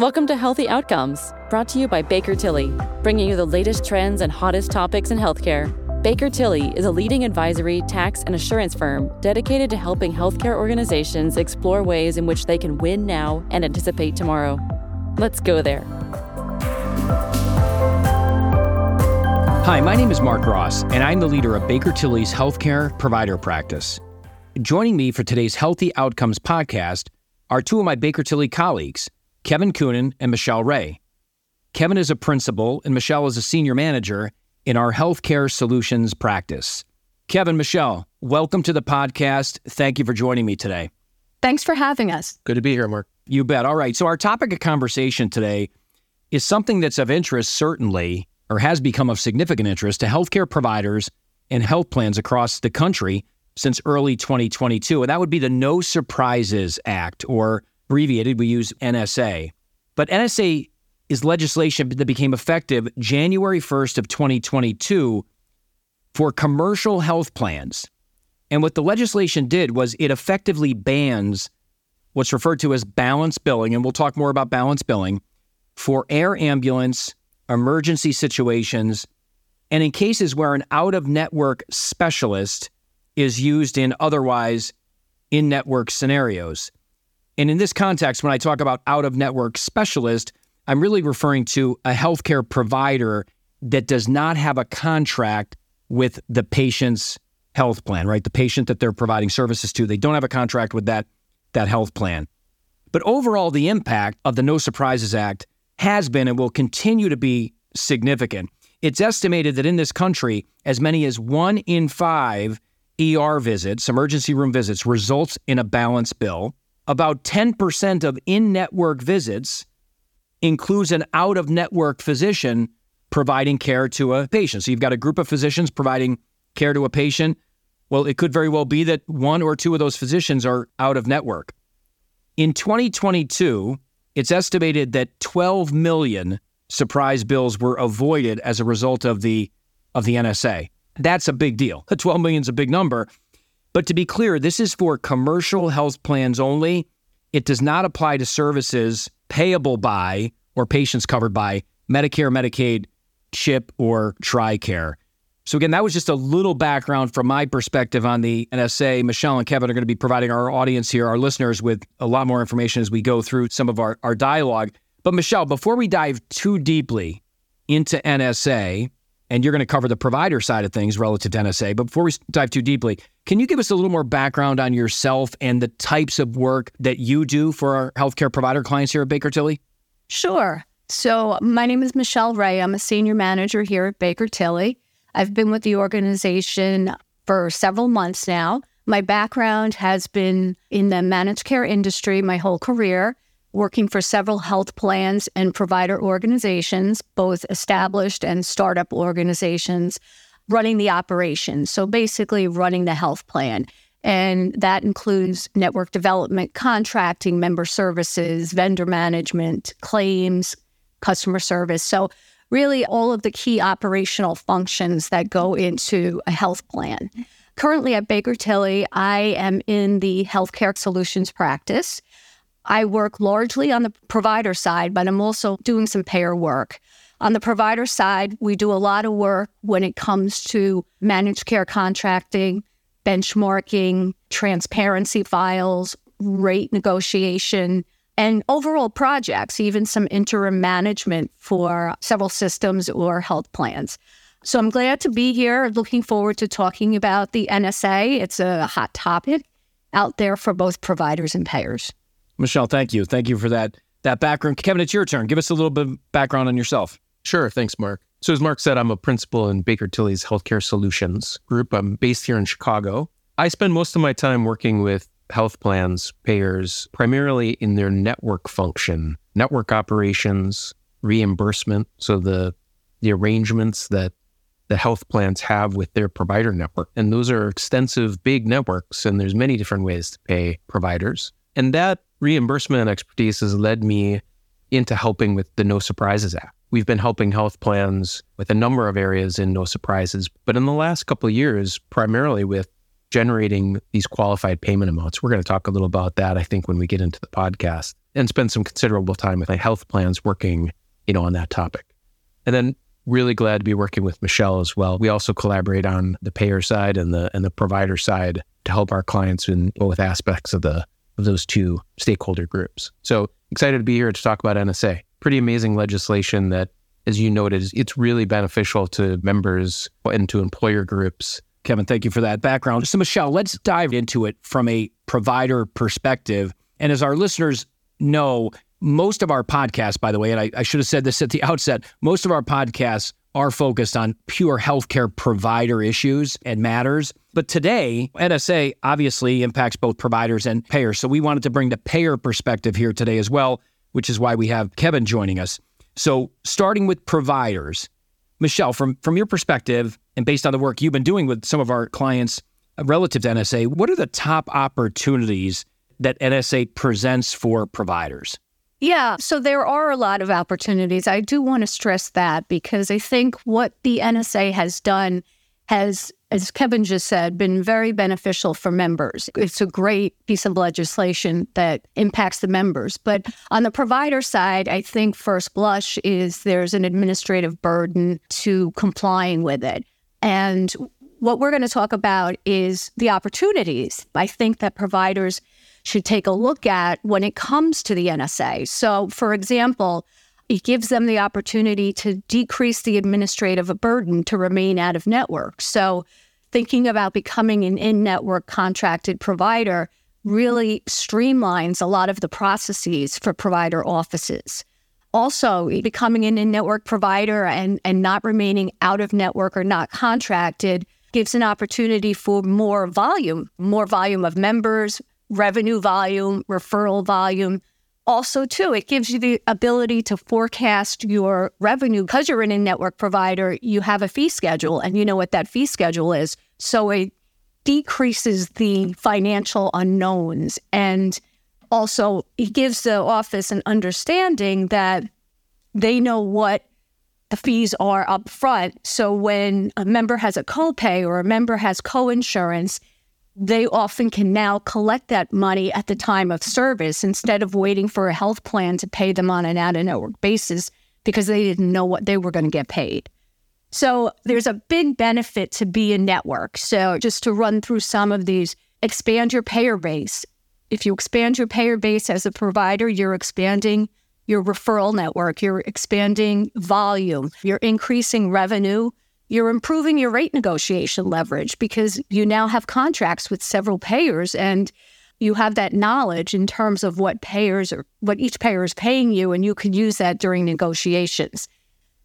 Welcome to Healthy Outcomes, brought to you by Baker Tilly, bringing you the latest trends and hottest topics in healthcare. Baker Tilly is a leading advisory, tax, and assurance firm dedicated to helping healthcare organizations explore ways in which they can win now and anticipate tomorrow. Let's go there. Hi, my name is Mark Ross, and I'm the leader of Baker Tilly's healthcare provider practice. Joining me for today's Healthy Outcomes podcast are two of my Baker Tilly colleagues, Kevin Coonan and Michelle Reay. Kevin is a principal, and Michelle is a senior manager in our healthcare solutions practice. Kevin, Michelle, welcome to the podcast. Thank you for joining me today. Thanks for having us. Good to be here, Mark. You bet. All right. So, our topic of conversation today is something that's of interest, certainly, or has become of significant interest to healthcare providers and health plans across the country since early 2022. And that would be the No Surprises Act, or abbreviated, we use NSA. But NSA is legislation that became effective January 1st of 2022 for commercial health plans. And what the legislation did was it effectively bans what's referred to as balance billing, and we'll talk more about balance billing for air ambulance, emergency situations, and in cases where an out of network specialist is used in otherwise in network scenarios. And in this context, when I talk about out of network specialist, I'm really referring to a healthcare provider that does not have a contract with the patient's health plan, right? The patient that they're providing services to, they don't have a contract with that, that health plan. But overall, the impact of the No Surprises Act has been and will continue to be significant. It's estimated that in this country, as many as one in five ER visits, emergency room visits, results in a balance bill. About 10% of in network visits includes an out of network physician providing care to a patient. So you've got a group of physicians providing care to a patient. Well, it could very well be that one or two of those physicians are out of network. In 2022, it's estimated that 12 million surprise bills were avoided as a result of the of the NSA. That's a big deal. 12 million is a big number. But to be clear, this is for commercial health plans only. It does not apply to services payable by or patients covered by Medicare, Medicaid, CHIP, or TRICARE. So, again, that was just a little background from my perspective on the NSA. Michelle and Kevin are going to be providing our audience here, our listeners, with a lot more information as we go through some of our, our dialogue. But, Michelle, before we dive too deeply into NSA, and you're going to cover the provider side of things relative to NSA, but before we dive too deeply, can you give us a little more background on yourself and the types of work that you do for our healthcare provider clients here at Baker Tilly? Sure. So, my name is Michelle Reay. I'm a senior manager here at Baker Tilly. I've been with the organization for several months now. My background has been in the managed care industry my whole career, working for several health plans and provider organizations, both established and startup organizations, running the operation. So basically, running the health plan. And that includes network development, contracting, member services, vendor management, claims, customer service. So really all of the key operational functions that go into a health plan. Currently at Baker Tilly, I am in the healthcare solutions practice. I work largely on the provider side, but I'm also doing some payer work. On the provider side, we do a lot of work when it comes to managed care contracting, benchmarking, transparency files, rate negotiation, and overall projects, even some interim management for several systems or health plans. So I'm glad to be here. Looking forward to talking about the NSA. It's a hot topic out there for both providers and payers. Michelle, thank you. Thank you for that that background. Kevin, it's your turn. Give us a little bit of background on yourself. Sure. Thanks, Mark. So as Mark said, I'm a principal in Baker Tilly's Healthcare Solutions Group. I'm based here in Chicago. I spend most of my time working with health plans, payers, primarily in their network function, network operations, reimbursement. So the the arrangements that the health plans have with their provider network. And those are extensive, big networks, and there's many different ways to pay providers. And that reimbursement expertise has led me into helping with the No Surprises Act. We've been helping health plans with a number of areas in No Surprises, but in the last couple of years, primarily with generating these qualified payment amounts. We're going to talk a little about that, I think, when we get into the podcast. and spend some considerable time with my health plans working, you know, on that topic. And then really glad to be working with Michelle as well. We also collaborate on the payer side and the and the provider side to help our clients in both aspects of the of those two stakeholder groups. So excited to be here to talk about NSA. Pretty amazing legislation that, as you noted, it's really beneficial to members and to employer groups Kevin, thank you for that background. So, Michelle, let's dive into it from a provider perspective. And as our listeners know, most of our podcasts, by the way, and I, I should have said this at the outset, most of our podcasts are focused on pure healthcare provider issues and matters. But today, NSA obviously impacts both providers and payers. So we wanted to bring the payer perspective here today as well, which is why we have Kevin joining us. So, starting with providers, Michelle, from, from your perspective, and based on the work you've been doing with some of our clients uh, relative to NSA, what are the top opportunities that NSA presents for providers? Yeah, so there are a lot of opportunities. I do want to stress that because I think what the NSA has done has, as Kevin just said, been very beneficial for members. It's a great piece of legislation that impacts the members. But on the provider side, I think first blush is there's an administrative burden to complying with it. And what we're going to talk about is the opportunities. I think that providers should take a look at when it comes to the NSA. So, for example, it gives them the opportunity to decrease the administrative burden to remain out of network. So, thinking about becoming an in network contracted provider really streamlines a lot of the processes for provider offices. Also, becoming an in network provider and, and not remaining out of network or not contracted gives an opportunity for more volume, more volume of members, revenue volume, referral volume. Also, too, it gives you the ability to forecast your revenue because you're an in network provider. You have a fee schedule and you know what that fee schedule is. So it decreases the financial unknowns and also it gives the office an understanding that they know what the fees are up front. So when a member has a copay or a member has co-insurance, they often can now collect that money at the time of service instead of waiting for a health plan to pay them on an out of network basis because they didn't know what they were going to get paid. So there's a big benefit to be a network. So just to run through some of these, expand your payer base if you expand your payer base as a provider, you're expanding your referral network, you're expanding volume, you're increasing revenue, you're improving your rate negotiation leverage because you now have contracts with several payers and you have that knowledge in terms of what payers or what each payer is paying you, and you can use that during negotiations.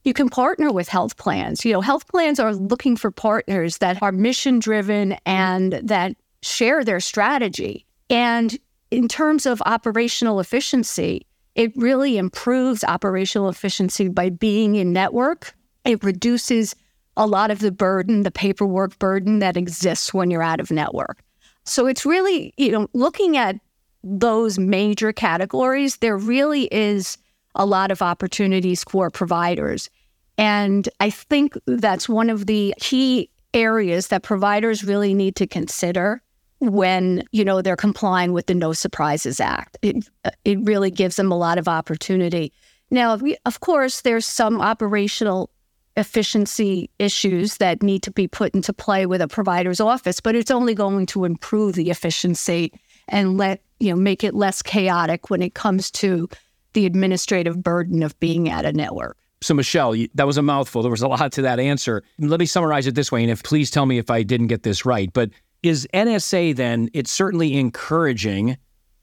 You can partner with health plans. You know, health plans are looking for partners that are mission driven and that share their strategy. And in terms of operational efficiency, it really improves operational efficiency by being in network. It reduces a lot of the burden, the paperwork burden that exists when you're out of network. So it's really, you know, looking at those major categories, there really is a lot of opportunities for providers. And I think that's one of the key areas that providers really need to consider when you know they're complying with the No Surprises Act. It it really gives them a lot of opportunity. Now, of course, there's some operational efficiency issues that need to be put into play with a provider's office, but it's only going to improve the efficiency and let you know make it less chaotic when it comes to the administrative burden of being at a network. So, Michelle, that was a mouthful. There was a lot to that answer. Let me summarize it this way, and if please tell me if I didn't get this right. But is NSA then, it's certainly encouraging,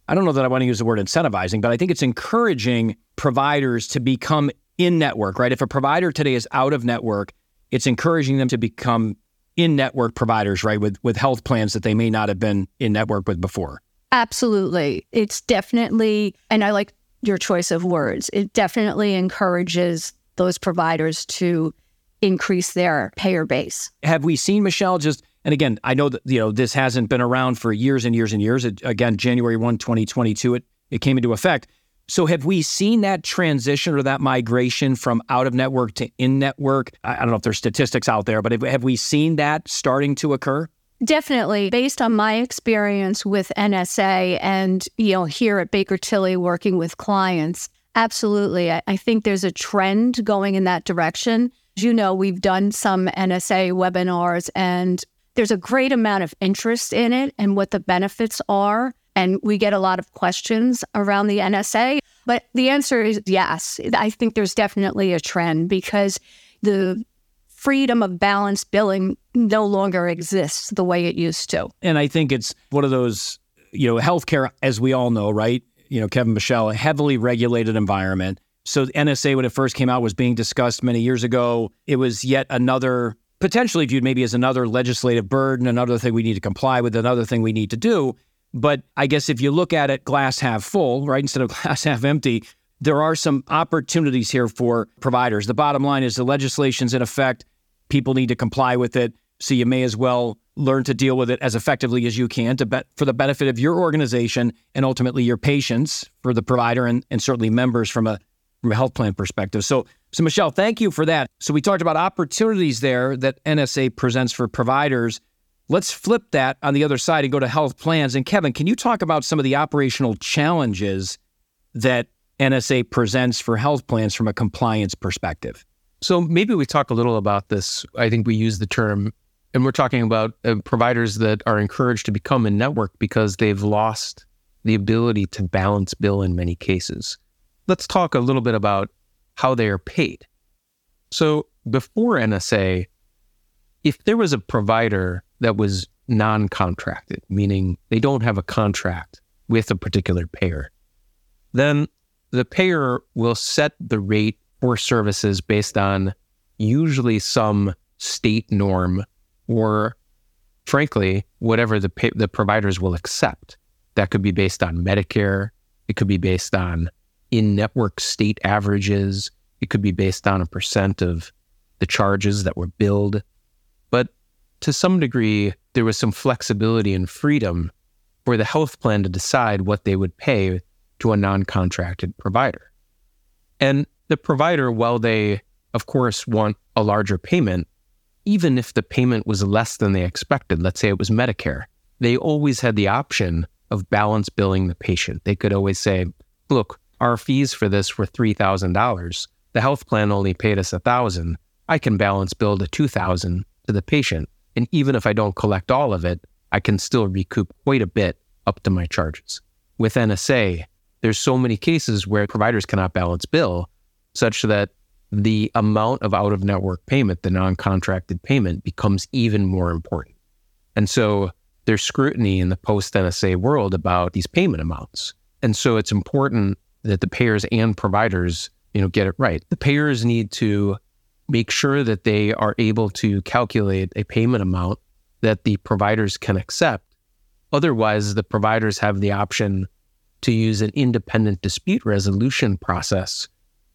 I don't know that I want to use the word incentivizing, but I think it's encouraging providers to become in network, right? If a provider today is out of network, it's encouraging them to become in network providers, right? With with health plans that they may not have been in network with before. Absolutely. It's definitely, and I like your choice of words, it definitely encourages those providers to increase their payer base. Have we seen Michelle just and again, I know that you know this hasn't been around for years and years and years. It, again, January 1, 2022, it, it came into effect. So have we seen that transition or that migration from out of network to in network? I, don't know if there's statistics out there, but have, have we seen that starting to occur? Definitely. Based on my experience with NSA and, you know, here at Baker Tilly working with clients, absolutely. I, I think there's a trend going in that direction. As you know, we've done some NSA webinars and there's a great amount of interest in it and what the benefits are. And we get a lot of questions around the NSA. But the answer is yes. I think there's definitely a trend because the freedom of balanced billing no longer exists the way it used to. And I think it's one of those, you know, healthcare, as we all know, right? You know, Kevin Michelle, a heavily regulated environment. So the NSA, when it first came out, was being discussed many years ago. It was yet another, potentially viewed maybe as another legislative burden, another thing we need to comply with, another thing we need to do. But I guess if you look at it glass half full, right, instead of glass half empty, there are some opportunities here for providers. The bottom line is the legislation's in effect people need to comply with it. So you may as well learn to deal with it as effectively as you can to be- for the benefit of your organization and ultimately your patients for the provider and, and certainly members from a from a health plan perspective. So so Michelle, thank you for that. So we talked about opportunities there that NSA presents for providers. Let's flip that on the other side and go to health plans. And Kevin, can you talk about some of the operational challenges that NSA presents for health plans from a compliance perspective? So maybe we talk a little about this. I think we use the term, and we're talking about uh, providers that are encouraged to become a network because they've lost the ability to balance bill in many cases. Let's talk a little bit about how they are paid. So before NSA, if there was a provider that was non contracted, meaning they don't have a contract with a particular payer, then the payer will set the rate for services based on usually some state norm or frankly whatever the the providers will accept. That could be based on medicare it could be based on in-network state averages it could be based on a percent of the charges that were billed to some degree there was some flexibility and freedom for the health plan to decide what they would pay to a non-contracted provider and the provider, while they, of course, want a larger payment, even if the payment was less than they expected, let's say it was Medicare, they always had the option of balance billing the patient. They could always say, look, our fees for this were $3,000. The health plan only paid us 1000 I can balance bill the 2000 to the patient. And even if I don't collect all of it, I can still recoup quite a bit up to my charges. With NSA, there's so many cases where providers cannot balance bill such that the amount of out of network payment, the non contracted payment, becomes even more important. And so there's scrutiny in the post NSA world about these payment amounts. And so it's important that the payers and providers, you know, get it right. The payers need to make sure that they are able to calculate a payment amount that the providers can accept. Otherwise, the providers have the option to use an independent dispute resolution process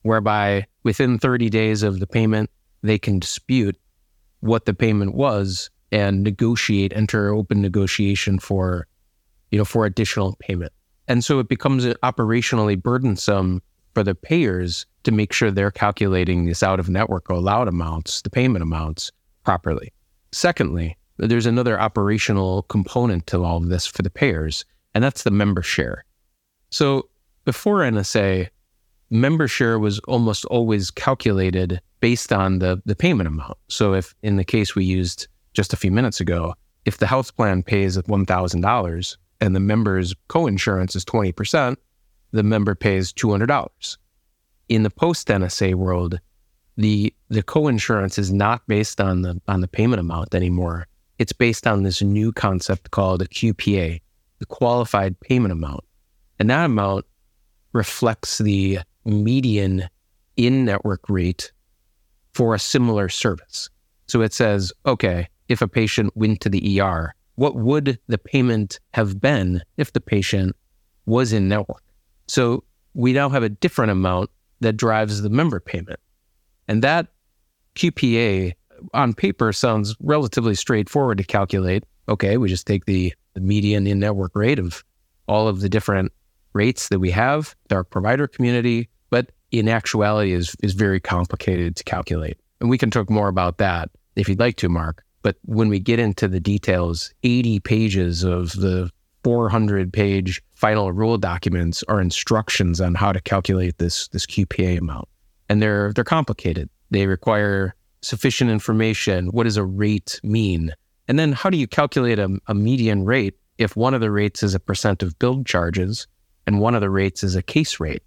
whereby within 30 days of the payment, they can dispute what the payment was and negotiate, enter open negotiation for, you know, for additional payment. And so it becomes operationally burdensome for the payers to make sure they're calculating this out of network allowed amounts, the payment amounts properly. Secondly, there's another operational component to all of this for the payers, and that's the member share. So before NSA, member share was almost always calculated based on the, the payment amount. So if in the case we used just a few minutes ago, if the health plan pays $1,000 and the member's coinsurance is 20%, the member pays $200. In the post NSA world, the the coinsurance is not based on the on the payment amount anymore. It's based on this new concept called a QPA, the qualified payment amount. And that amount reflects the median in network rate for a similar service. So it says, okay, if a patient went to the ER, what would the payment have been if the patient was in network? So we now have a different amount that drives the member payment. And that QPA on paper sounds relatively straightforward to calculate. Okay, we just take the, the median in network rate of all of the different rates that we have, our provider community, but in actuality is is very complicated to calculate. And we can talk more about that if you'd like to, Mark. But when we get into the details, 80 pages of the 400 page final rule documents are instructions on how to calculate this, this QPA amount. And they're, they're complicated. They require sufficient information. What does a rate mean? And then how do you calculate a, a median rate if one of the rates is a percent of billed charges and one of the rates is a case rate?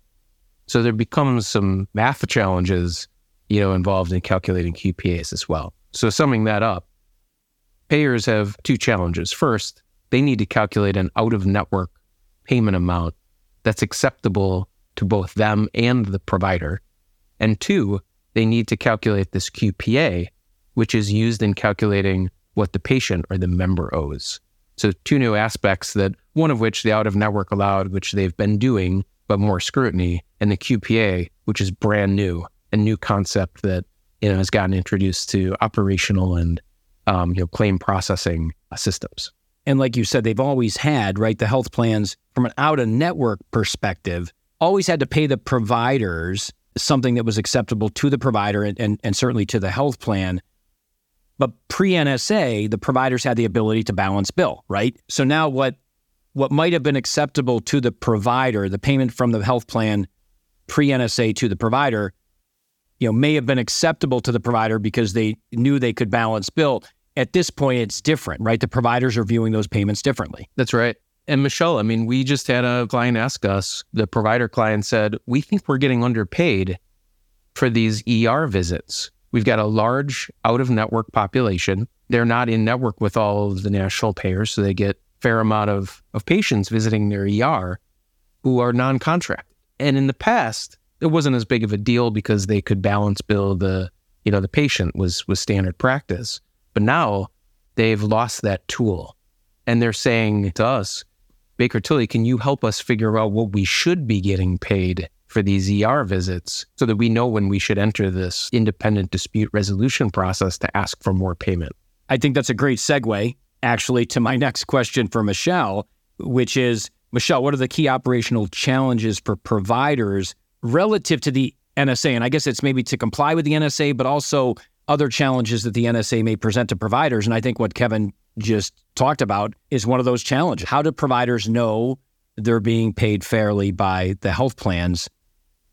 So there becomes some math challenges, you know, involved in calculating QPAs as well. So summing that up, payers have two challenges. First, they need to calculate an out of network payment amount that's acceptable to both them and the provider. And two, they need to calculate this QPA, which is used in calculating what the patient or the member owes. So, two new aspects that one of which the out of network allowed, which they've been doing, but more scrutiny, and the QPA, which is brand new, a new concept that you know has gotten introduced to operational and um, you know claim processing systems. And like you said, they've always had right the health plans from an out of network perspective, always had to pay the providers something that was acceptable to the provider and, and, and certainly to the health plan. But pre NSA, the providers had the ability to balance bill, right? So now what what might have been acceptable to the provider, the payment from the health plan pre NSA to the provider, you know, may have been acceptable to the provider because they knew they could balance bill. At this point, it's different, right? The providers are viewing those payments differently. That's right. And Michelle, I mean, we just had a client ask us, the provider client said, we think we're getting underpaid for these ER visits. We've got a large out of network population. They're not in network with all of the national payers, so they get fair amount of, of patients visiting their ER who are non contracted. And in the past, it wasn't as big of a deal because they could balance bill the, you know, the patient was was standard practice. But now they've lost that tool. And they're saying to us, Baker Tilly, can you help us figure out what we should be getting paid for these ER visits so that we know when we should enter this independent dispute resolution process to ask for more payment? I think that's a great segue, actually, to my next question for Michelle, which is Michelle, what are the key operational challenges for providers relative to the NSA? And I guess it's maybe to comply with the NSA, but also other challenges that the NSA may present to providers. And I think what Kevin just talked about is one of those challenges. How do providers know they're being paid fairly by the health plans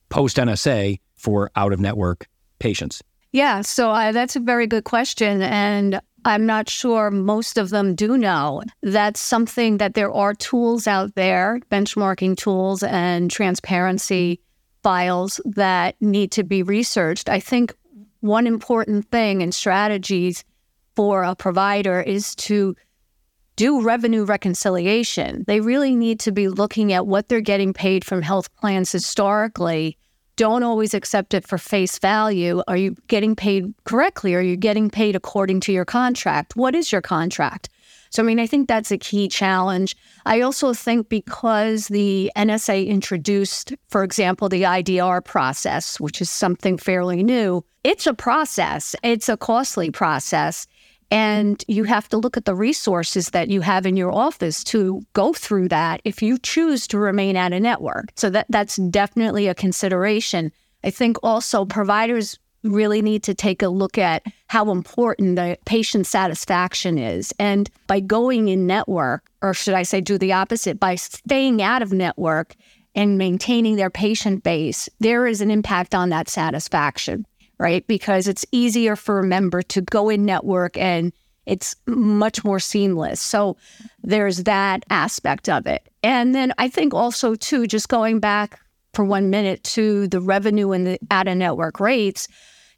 post NSA for out of network patients? Yeah, so uh, that's a very good question. And I'm not sure most of them do know. That's something that there are tools out there, benchmarking tools and transparency files that need to be researched. I think one important thing and strategies for a provider is to do revenue reconciliation. They really need to be looking at what they're getting paid from health plans historically. Don't always accept it for face value. Are you getting paid correctly? Are you getting paid according to your contract? What is your contract? So, I mean, I think that's a key challenge. I also think because the NSA introduced, for example, the IDR process, which is something fairly new, it's a process, it's a costly process. And you have to look at the resources that you have in your office to go through that if you choose to remain at a network. So that that's definitely a consideration. I think also providers really need to take a look at how important the patient satisfaction is. And by going in network, or should I say do the opposite, by staying out of network and maintaining their patient base, there is an impact on that satisfaction right? Because it's easier for a member to go in network and it's much more seamless. So there's that aspect of it. And then I think also, too, just going back for one minute to the revenue and the out of network rates,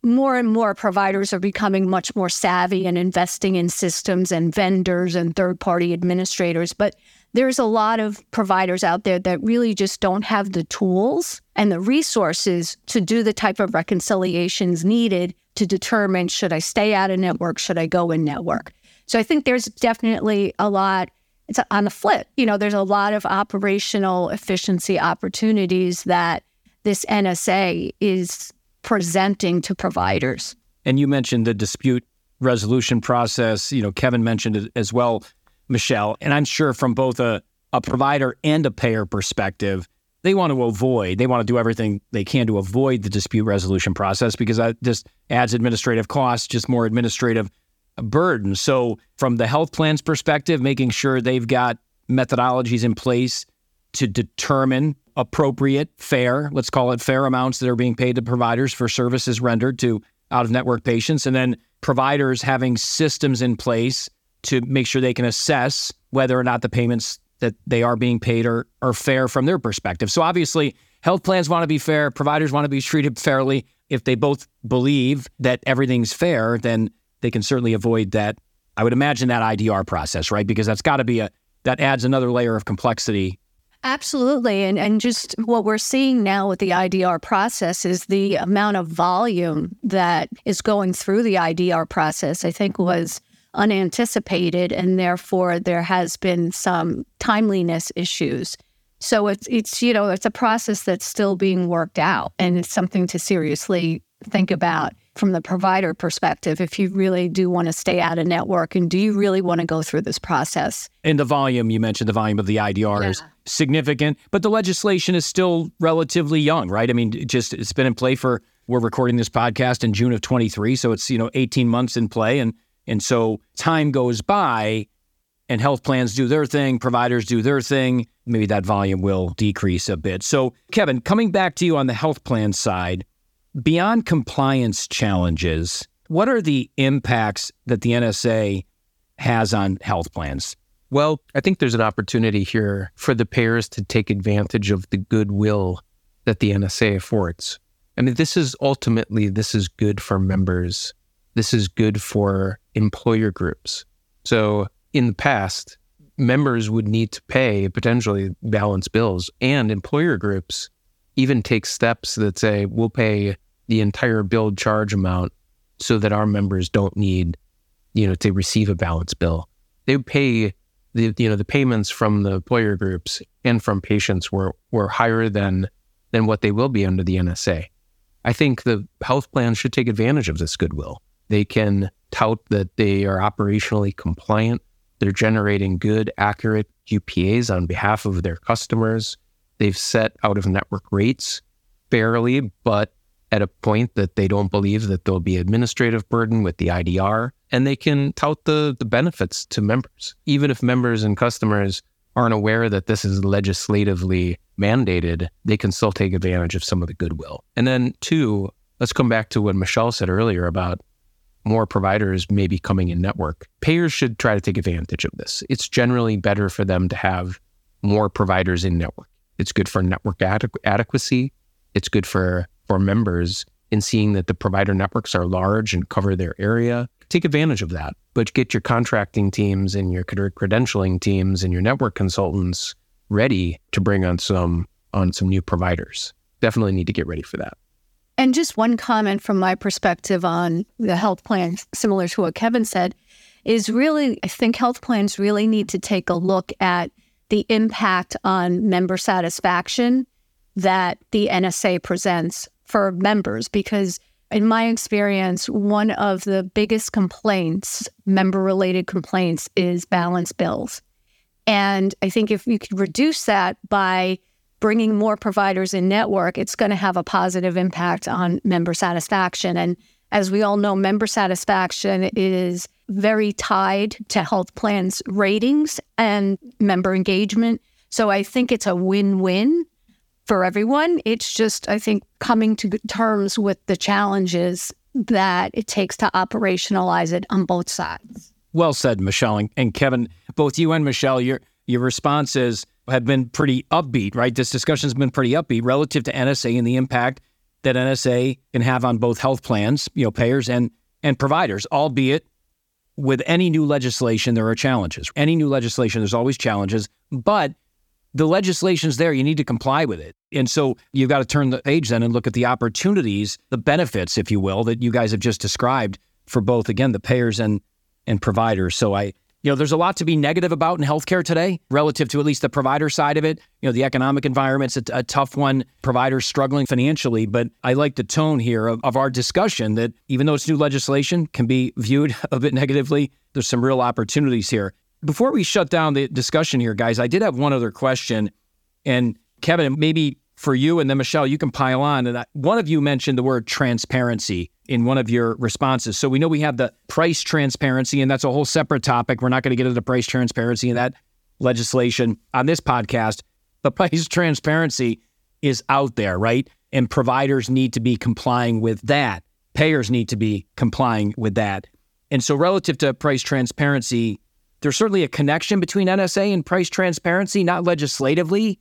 more and more providers are becoming much more savvy and investing in systems and vendors and third party administrators. But there's a lot of providers out there that really just don't have the tools and the resources to do the type of reconciliations needed to determine should I stay out of network, should I go in network. So I think there's definitely a lot. It's on the flip, you know, there's a lot of operational efficiency opportunities that this NSA is presenting to providers. And you mentioned the dispute resolution process. You know, Kevin mentioned it as well. Michelle, and I'm sure from both a, a provider and a payer perspective, they want to avoid, they want to do everything they can to avoid the dispute resolution process because that just adds administrative costs, just more administrative burden. So, from the health plan's perspective, making sure they've got methodologies in place to determine appropriate, fair, let's call it fair amounts that are being paid to providers for services rendered to out of network patients. And then providers having systems in place to make sure they can assess whether or not the payments that they are being paid are, are fair from their perspective. So obviously, health plans want to be fair, providers want to be treated fairly. If they both believe that everything's fair, then they can certainly avoid that. I would imagine that IDR process, right? Because that's got to be a that adds another layer of complexity Absolutely. And and just what we're seeing now with the IDR process is the amount of volume that is going through the IDR process, I think was unanticipated and therefore there has been some timeliness issues. So it's it's you know, it's a process that's still being worked out and it's something to seriously think about from the provider perspective if you really do want to stay out of network and do you really want to go through this process? And the volume you mentioned the volume of the idr yeah. is significant but the legislation is still relatively young right? I mean just it's been in play for we're recording this podcast in june of 23 so it's you know 18 months in play and and so time goes by and health plans do their thing providers do their thing maybe that volume will decrease a bit. So kevin coming back to you on the health plan side Beyond compliance challenges, what are the impacts that the NSA has on health plans? Well, I think there's an opportunity here for the payers to take advantage of the goodwill that the NSA affords. I mean, this is ultimately this is good for members. This is good for employer groups. So in the past, members would need to pay potentially balance bills and employer groups even take steps that say we'll pay the entire billed charge amount so that our members don't need, you know, to receive a balance bill. They pay the you know the payments from the employer groups and from patients were were higher than than what they will be under the NSA. I think the health plans should take advantage of this goodwill. They can tout that they are operationally compliant. They're generating good, accurate QPAs on behalf of their customers. They've set out of network rates fairly, but at a point that they don't believe that there'll be administrative burden with the IDR, and they can tout the, the benefits to members. Even if members and customers aren't aware that this is legislatively mandated, they can still take advantage of some of the goodwill. And then, two, let's come back to what Michelle said earlier about more providers maybe coming in network. Payers should try to take advantage of this. It's generally better for them to have more providers in network. It's good for network adequ- adequacy. It's good for for members in seeing that the provider networks are large and cover their area. Take advantage of that, but get your contracting teams and your credentialing teams and your network consultants ready to bring on some on some new providers. Definitely need to get ready for that. And just one comment from my perspective on the health plan, similar to what Kevin said, is really I think health plans really need to take a look at the impact on member satisfaction that the NSA presents for members. Because in my experience one of the biggest complaints member related complaints is balance bills. And i think if you could reduce that by bringing more providers in network it's going to have a positive impact on member satisfaction. And as we all know member satisfaction is very tied to health plans ratings and member engagement. So I think it's a win win for everyone. It's just, I think, coming to terms with the challenges that it takes to operationalize it on both sides. Well said, Michelle and, Kevin. Both you and Michelle, your your responses have been pretty upbeat, right? This discussion's been pretty upbeat relative to NSA and the impact that NSA can have on both health plans, you know, payers and and providers, albeit with any new legislation, there are challenges. Any new legislation, there's always challenges, but the legislation's there. You need to comply with it. And so you've got to turn the page then and look at the opportunities, the benefits, if you will, that you guys have just described for both, again, the payers and and providers. So I you know, there's a lot to be negative about in healthcare today relative to at least the provider side of it. You know, the economic environment's a, a tough one, providers struggling financially. But I like the tone here of, of our discussion that even though it's new legislation can be viewed a bit negatively, there's some real opportunities here. Before we shut down the discussion here, guys, I did have one other question. And Kevin, maybe for you, and then Michelle, you can pile on. And I, one of you mentioned the word transparency in one of your responses. So we know we have the price transparency, and that's a whole separate topic. We're not going to get into price transparency and that legislation on this podcast. The price transparency is out there, right? And providers need to be complying with that. Payers need to be complying with that. And so, relative to price transparency, there's certainly a connection between NSA and price transparency, not legislatively,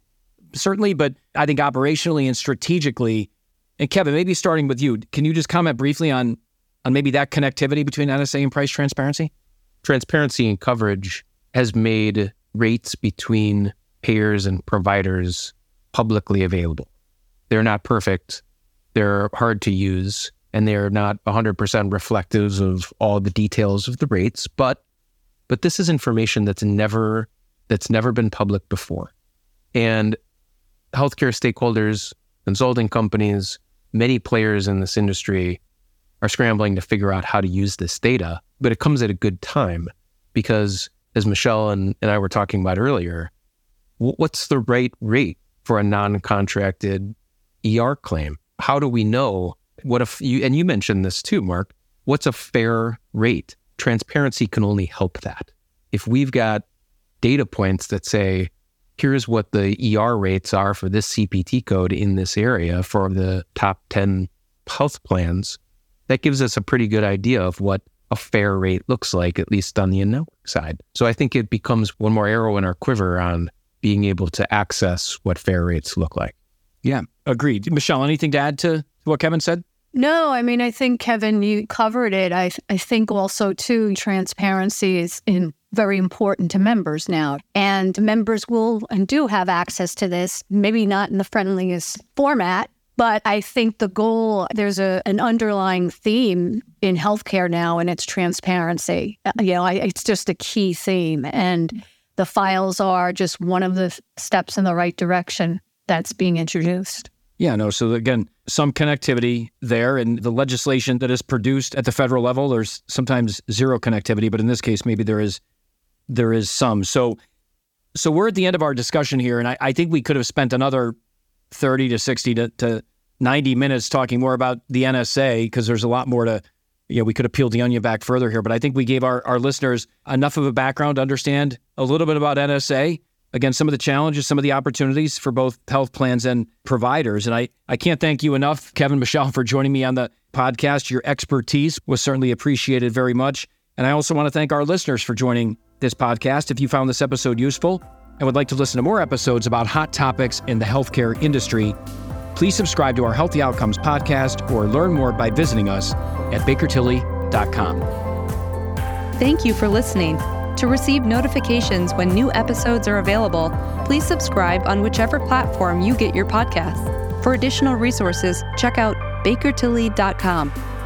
certainly, but I think operationally and strategically. And Kevin, maybe starting with you, can you just comment briefly on on maybe that connectivity between NSA and price transparency? Transparency and coverage has made rates between payers and providers publicly available. They're not perfect. They're hard to use and they're not 100% reflective of all the details of the rates, but but this is information that's never that's never been public before. And healthcare stakeholders, consulting companies, many players in this industry are scrambling to figure out how to use this data, but it comes at a good time because as Michelle and, and I were talking about earlier, what's the right rate for a non-contracted ER claim? How do we know what if you and you mentioned this too, Mark? What's a fair rate? Transparency can only help that. If we've got data points that say, here's what the ER rates are for this CPT code in this area for the top 10 health plans, that gives us a pretty good idea of what a fair rate looks like, at least on the network side. So I think it becomes one more arrow in our quiver on being able to access what fair rates look like. Yeah, agreed. Michelle, anything to add to what Kevin said? No, I mean, I think, Kevin, you covered it. I, I think also, too, transparency is in, very important to members now. And members will and do have access to this, maybe not in the friendliest format, but I think the goal, there's a, an underlying theme in healthcare now, and it's transparency. Uh, you know, I, it's just a key theme. And the files are just one of the steps in the right direction that's being introduced. Yeah, no. So again, some connectivity there, and the legislation that is produced at the federal level, there's sometimes zero connectivity, but in this case, maybe there is there is some. So, so we're at the end of our discussion here, and I, I think we could have spent another thirty to sixty to, to ninety minutes talking more about the NSA because there's a lot more to. You know, we could have peeled the onion back further here, but I think we gave our, our listeners enough of a background to understand a little bit about NSA again, some of the challenges, some of the opportunities for both health plans and providers. And I, I can't thank you enough, Kevin Michelle, for joining me on the podcast. Your expertise was certainly appreciated very much. And I also want to thank our listeners for joining this podcast. If you found this episode useful and would like to listen to more episodes about hot topics in the healthcare industry, please subscribe to our Healthy Outcomes podcast or learn more by visiting us at bakertilly.com. Thank you for listening. To receive notifications when new episodes are available, please subscribe on whichever platform you get your podcasts. For additional resources, check out bakertilly.com.